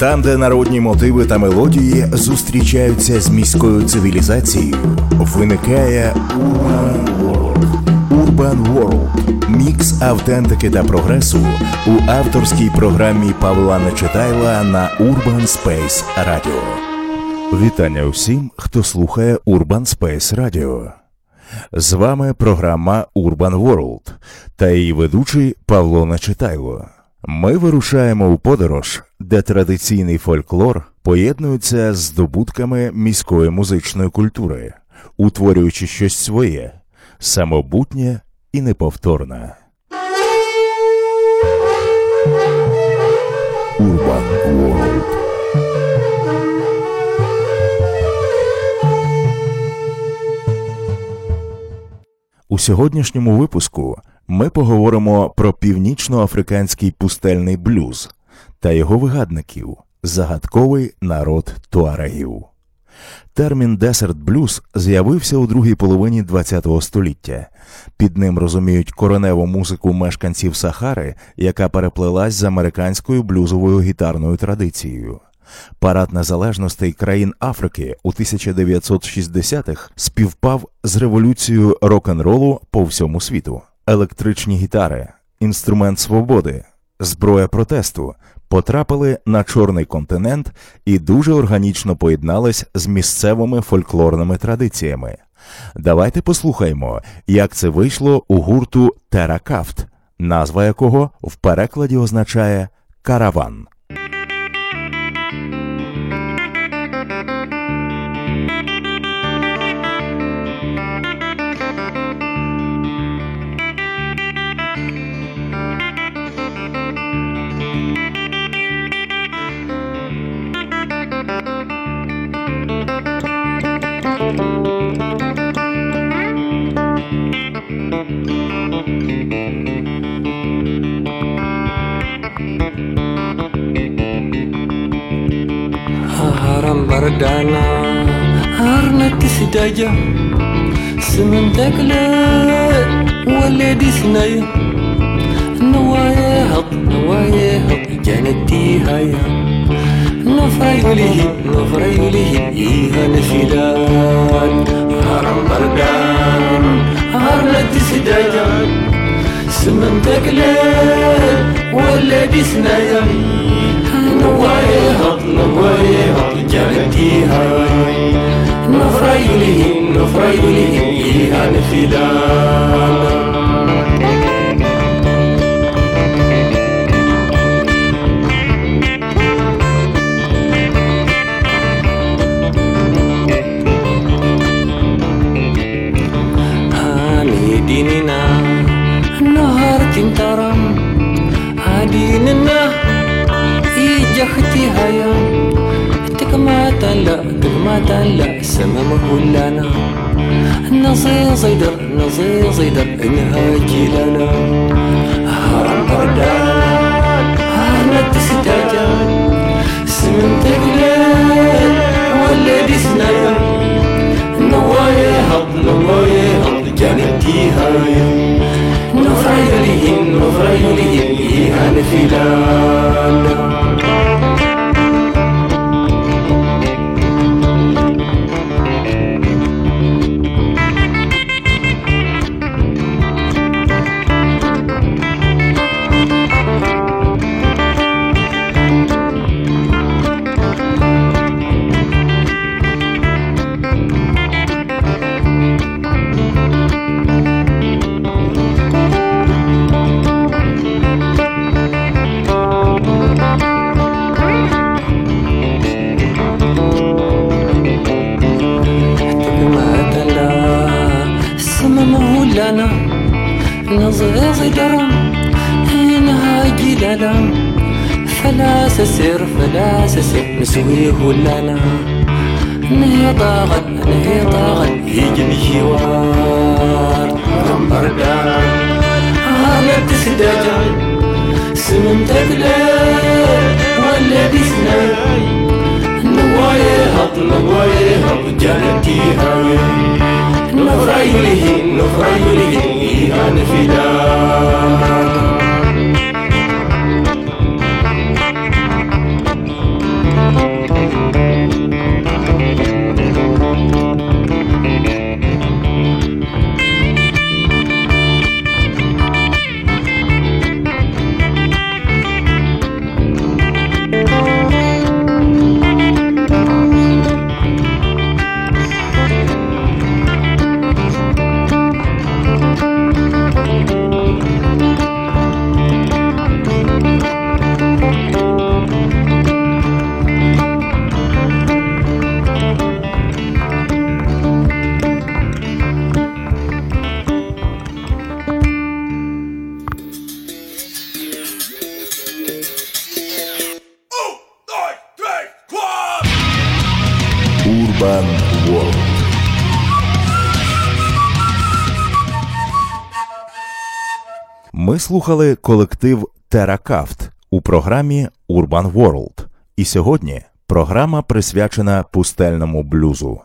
Там, де народні мотиви та мелодії зустрічаються з міською цивілізацією, виникає Urban World. Urban World – мікс автентики та прогресу у авторській програмі Павла Нечитайла на Urban Space Radio. Вітання усім, хто слухає Urban Space Radio. З вами програма Urban World та її ведучий Павло Нечитайло. Ми вирушаємо у подорож, де традиційний фольклор поєднується з здобутками міської музичної культури, утворюючи щось своє, самобутнє і неповторне. Urban World У сьогоднішньому випуску ми поговоримо про північноафриканський пустельний блюз та його вигадників загадковий народ туарегів. Термін десерт блюз з'явився у другій половині ХХ століття. Під ним розуміють короневу музику мешканців Сахари, яка переплелась з американською блюзовою гітарною традицією. Парад незалежностей країн Африки у 1960-х співпав з революцією рок-н-ролу по всьому світу. Електричні гітари, інструмент свободи, зброя протесту потрапили на чорний континент і дуже органічно поєднались з місцевими фольклорними традиціями. Давайте послухаємо, як це вийшло у гурту Теракафт, назва якого в перекладі означає караван. perdana أرنك سداجة سمن تقلت ولدي سنايا نوايا هط نوايا هط جانتي هيا نفريوليه نفريوليه إيها نفيدان هرم بردان هرنك سداجة سمن تقلت ولدي سنايا نواي هط نواي هط جالتيها نفريلهم نفريلهم إيها نخدان زمامه ولا أنا نصير صيدر نصير صيدر انهاكي لنا. هرم بردان هرمت السداجان سمن تقلال والذي سنايا نوايا هض نوايا هض جانتي هايا نفرع يليهن نفرع يليهن هي هان فلان تجعل سمم تقلب ولا بسنا نوايهط نوايهط جانتيها نفريلهن نفريلهن إيهان فداك слухали колектив Теракафт у програмі Urban World. І сьогодні програма присвячена пустельному блюзу.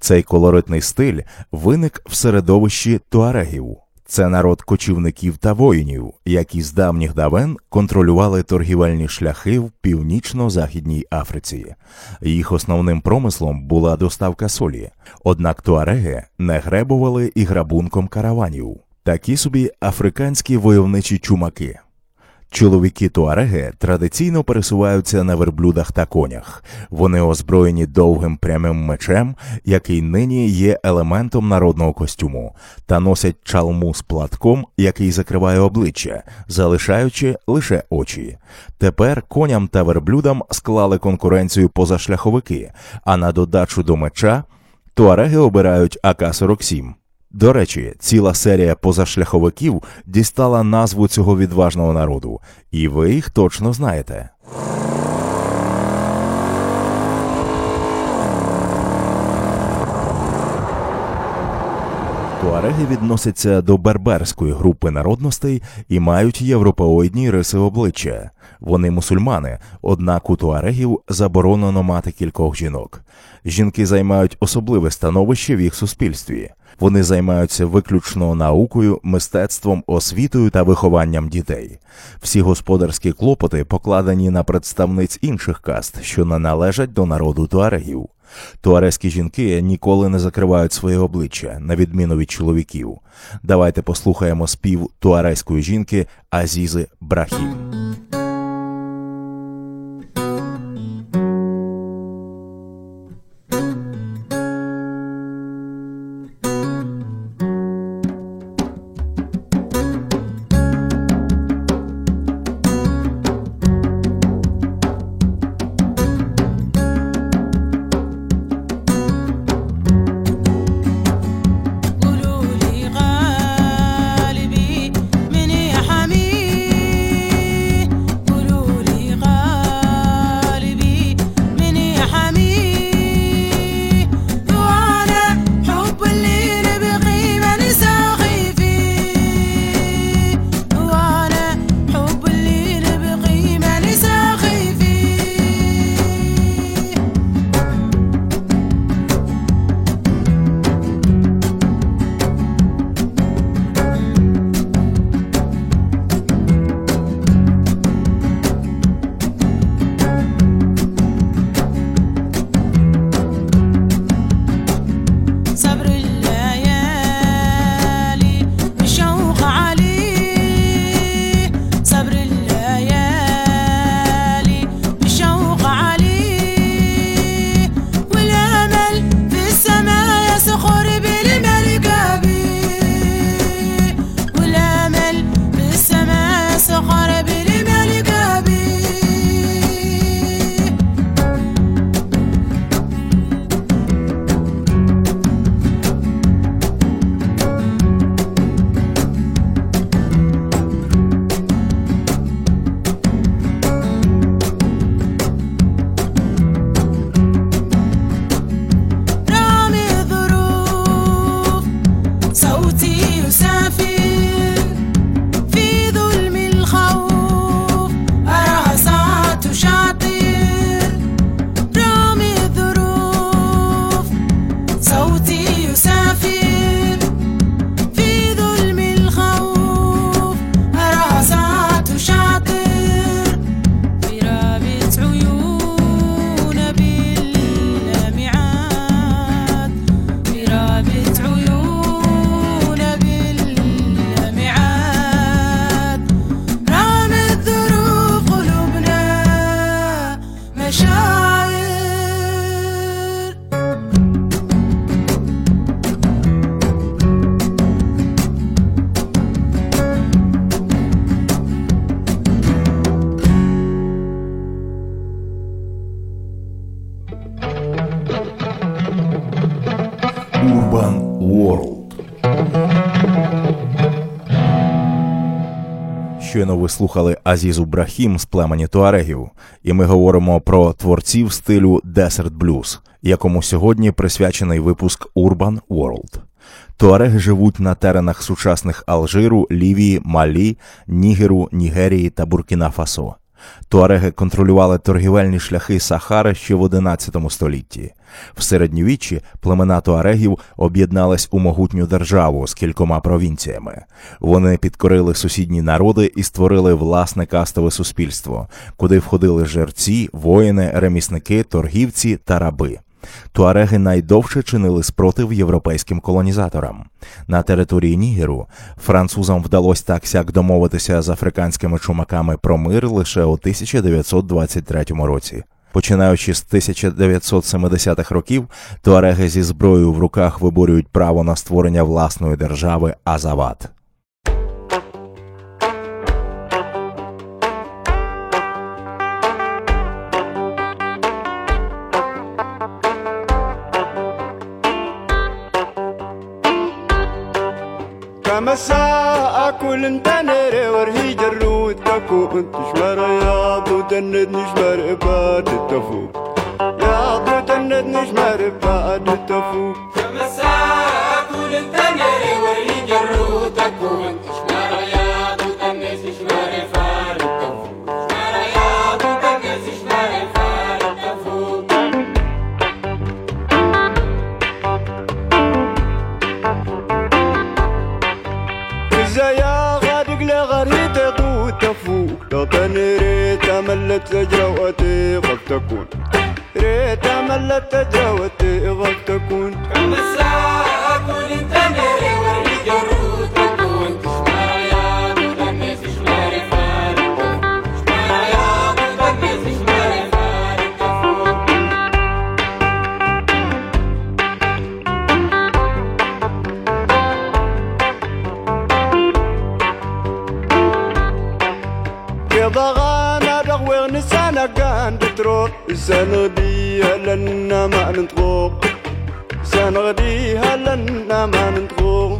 Цей колоритний стиль виник в середовищі туарегів. Це народ кочівників та воїнів, які з давніх давен контролювали торгівельні шляхи в північно-західній Африці. Їх основним промислом була доставка солі. Однак туареги не гребували і грабунком караванів. Такі собі африканські войовничі чумаки. Чоловіки туареги традиційно пересуваються на верблюдах та конях. Вони озброєні довгим прямим мечем, який нині є елементом народного костюму, та носять чалму з платком, який закриває обличчя, залишаючи лише очі. Тепер коням та верблюдам склали конкуренцію позашляховики, а на додачу до меча туареги обирають АК-47. До речі, ціла серія позашляховиків дістала назву цього відважного народу, і ви їх точно знаєте. Туареги відносяться до берберської групи народностей і мають європеоїдні риси обличчя. Вони мусульмани, однак у туарегів заборонено мати кількох жінок. Жінки займають особливе становище в їх суспільстві. Вони займаються виключно наукою, мистецтвом, освітою та вихованням дітей. Всі господарські клопоти покладені на представниць інших каст, що не належать до народу туарегів. Туарезькі жінки ніколи не закривають своє обличчя, на відміну від чоловіків. Давайте послухаємо спів туарезької жінки Азізи Брахім. Щойно ви слухали Азізу Брахім з племені Туарегів, і ми говоримо про творців стилю Desert Blues, якому сьогодні присвячений випуск Urban World. Туареги живуть на теренах сучасних Алжиру, Лівії, Малі, Нігеру, Нігерії та Буркіна Фасо. Туареги контролювали торгівельні шляхи Сахари ще в XI столітті. В середньовіччі племена туарегів об'єднались у могутню державу з кількома провінціями. Вони підкорили сусідні народи і створили власне кастове суспільство, куди входили жерці, воїни, ремісники, торгівці та раби. Туареги найдовше чинили спротив європейським колонізаторам. На території Нігеру французам вдалося так сяк домовитися з африканськими чумаками про мир лише у 1923 році. Починаючи з 1970-х років, туареги зі зброєю в руках виборюють право на створення власної держави Азават. مساء أكل انت نري ورهي جرود تكو انت شمر يا ضو تند نشمر بعد تفوق يا ضو تند نشمر بعد تفوق مساء أكل انت نري ورهي جرود تكو انت الزياغ غادق غريت تطو تفو. تطن ريت ملت تجاوتي قد تكون. ريت ملت تجاوتي قد تكون. كم الساعة أكون انت تروح سنغدي هلنا ما نطغوغ سنغدي هلنا ما نطغوغ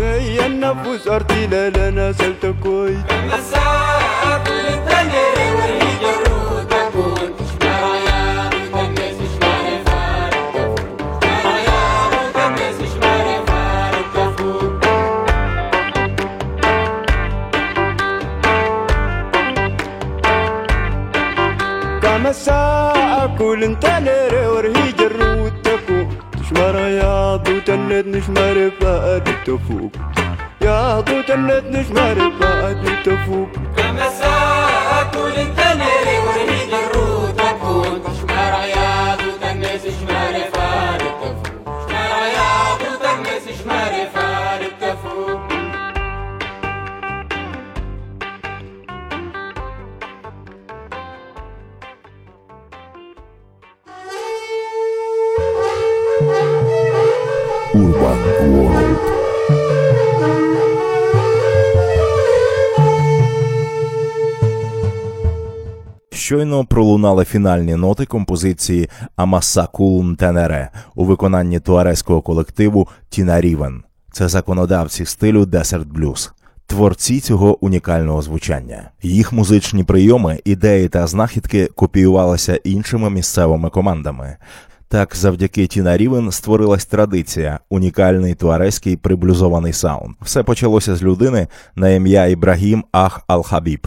يا النفوس ارتي لا لا أنا سلتكوي أنا ساعة للتاني وريد الروت اكون كما ساعة كل انت نري ورهيج شمر ياض وتنتني شمر فؤادي تفوق. ياض وتنتني تفوق. كمساك وللتنري ونريد الروت تكون شمر ياض Щойно пролунали фінальні ноти композиції Амасакул Мтенере у виконанні туарезького колективу Тіна Рівен. Це законодавці стилю Desert Blues. Творці цього унікального звучання. Їх музичні прийоми, ідеї та знахідки копіювалися іншими місцевими командами. Так, завдяки Тіна Рівен створилась традиція, унікальний туарезький приблюзований саунд. Все почалося з людини на ім'я Ібрагім Ах Ал-Хабіб.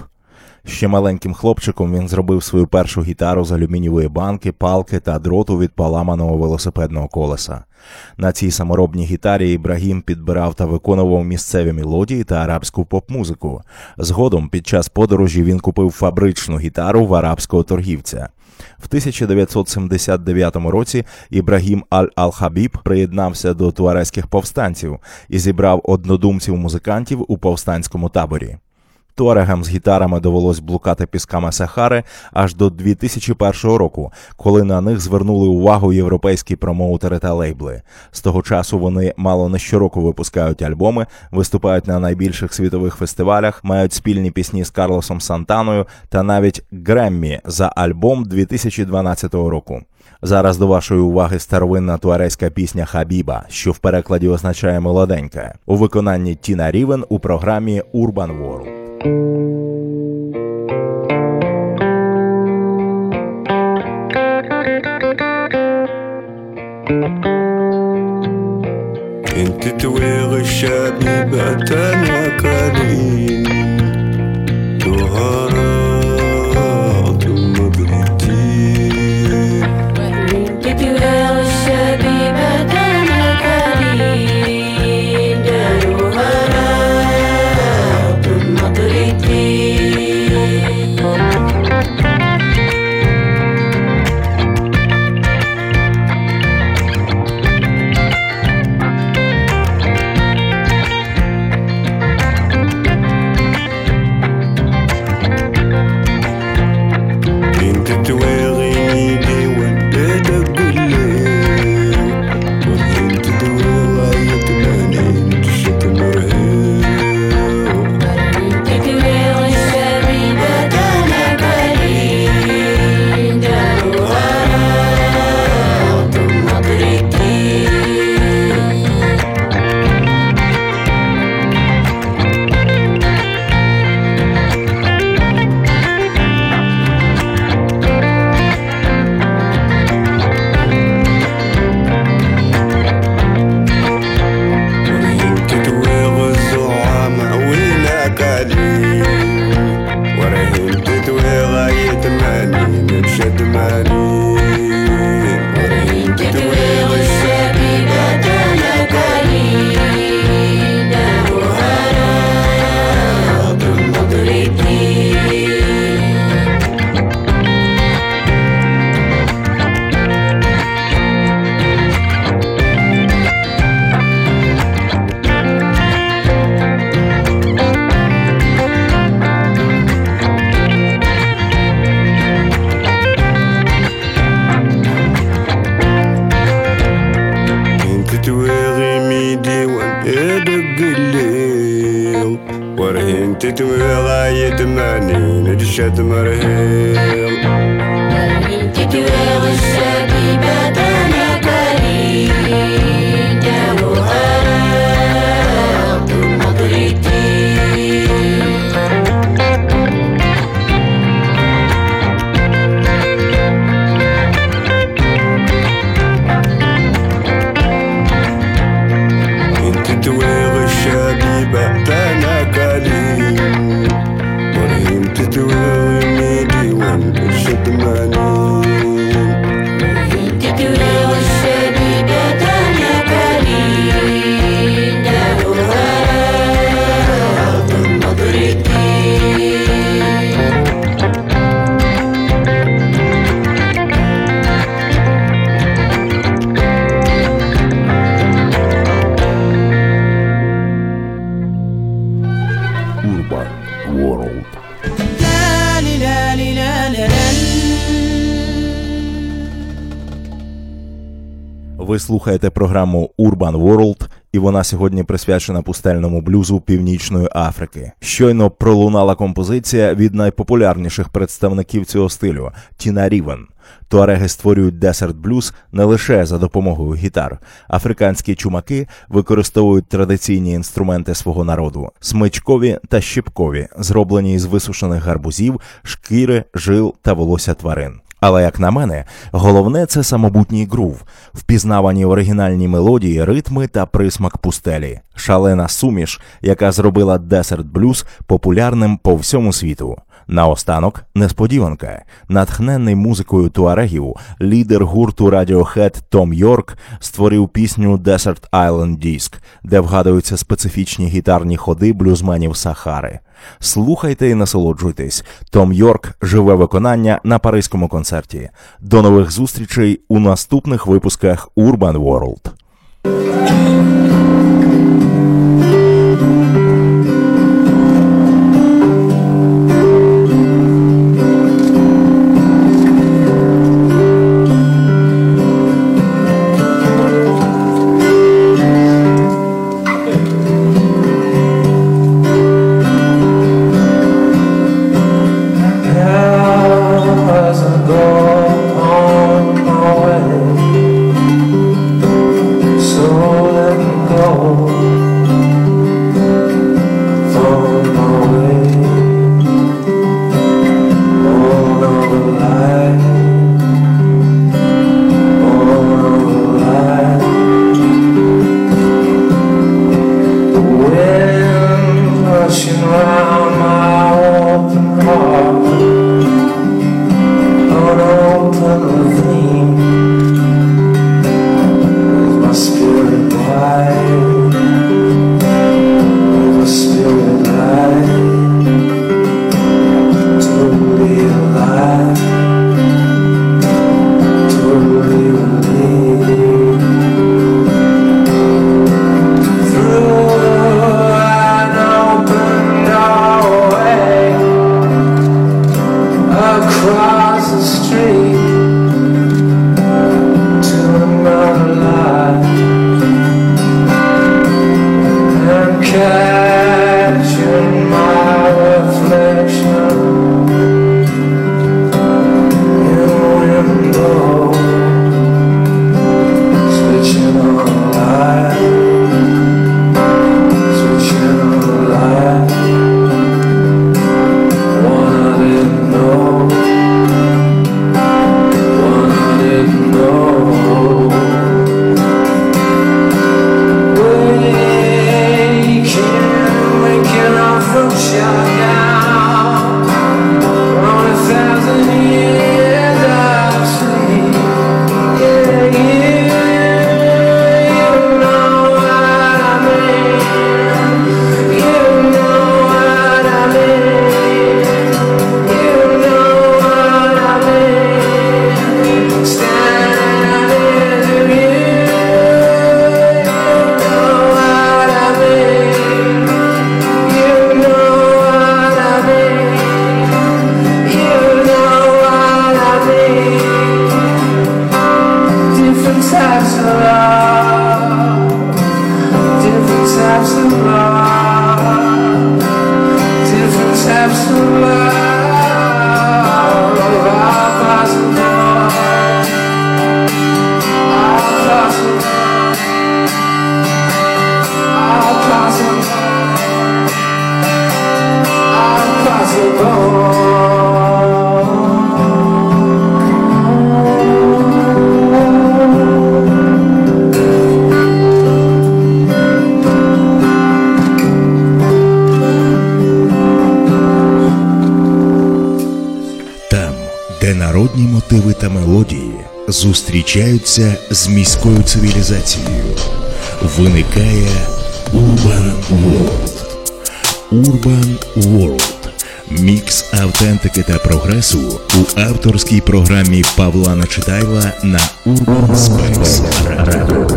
Ще маленьким хлопчиком він зробив свою першу гітару з алюмінієвої банки, палки та дроту від поламаного велосипедного колеса. На цій саморобній гітарі Ібрагім підбирав та виконував місцеві мелодії та арабську поп-музику. Згодом, під час подорожі, він купив фабричну гітару в арабського торгівця. В 1979 році Ібрагім Аль-Ал-Хабіб приєднався до туарезьких повстанців і зібрав однодумців-музикантів у повстанському таборі. Туарегам з гітарами довелось блукати пісками Сахари аж до 2001 року, коли на них звернули увагу європейські промоутери та лейбли. З того часу вони мало не щороку випускають альбоми, виступають на найбільших світових фестивалях, мають спільні пісні з Карлосом Сантаною та навіть Греммі за альбом 2012 року. Зараз до вашої уваги старовинна туарейська пісня Хабіба, що в перекладі означає молоденька, у виконанні Тіна Рівен у програмі Urban World. انت تويغ شابي باتن وكالين shed the murder слухаєте програму Urban World, і вона сьогодні присвячена пустельному блюзу Північної Африки. Щойно пролунала композиція від найпопулярніших представників цього стилю Тіна Рівен. Туареги створюють десерт блюз не лише за допомогою гітар. Африканські чумаки використовують традиційні інструменти свого народу: смичкові та щіпкові, зроблені із висушених гарбузів, шкіри, жил та волосся тварин. Але як на мене, головне це самобутній грув, впізнавані оригінальні мелодії, ритми та присмак пустелі, шалена суміш, яка зробила десерт блюз популярним по всьому світу. Наостанок несподіванка, натхнений музикою туарегів, лідер гурту Radiohead Том Йорк створив пісню Desert Island Disc, де вгадуються специфічні гітарні ходи блюзменів Сахари. Слухайте і насолоджуйтесь. Том Йорк живе виконання на паризькому концерті. До нових зустрічей у наступних випусках Urban World. мотиви та мелодії зустрічаються з міською цивілізацією. Виникає Urban World. Urban World. Мікс автентики та прогресу у авторській програмі Павла Начитайла на Urban Space Radio.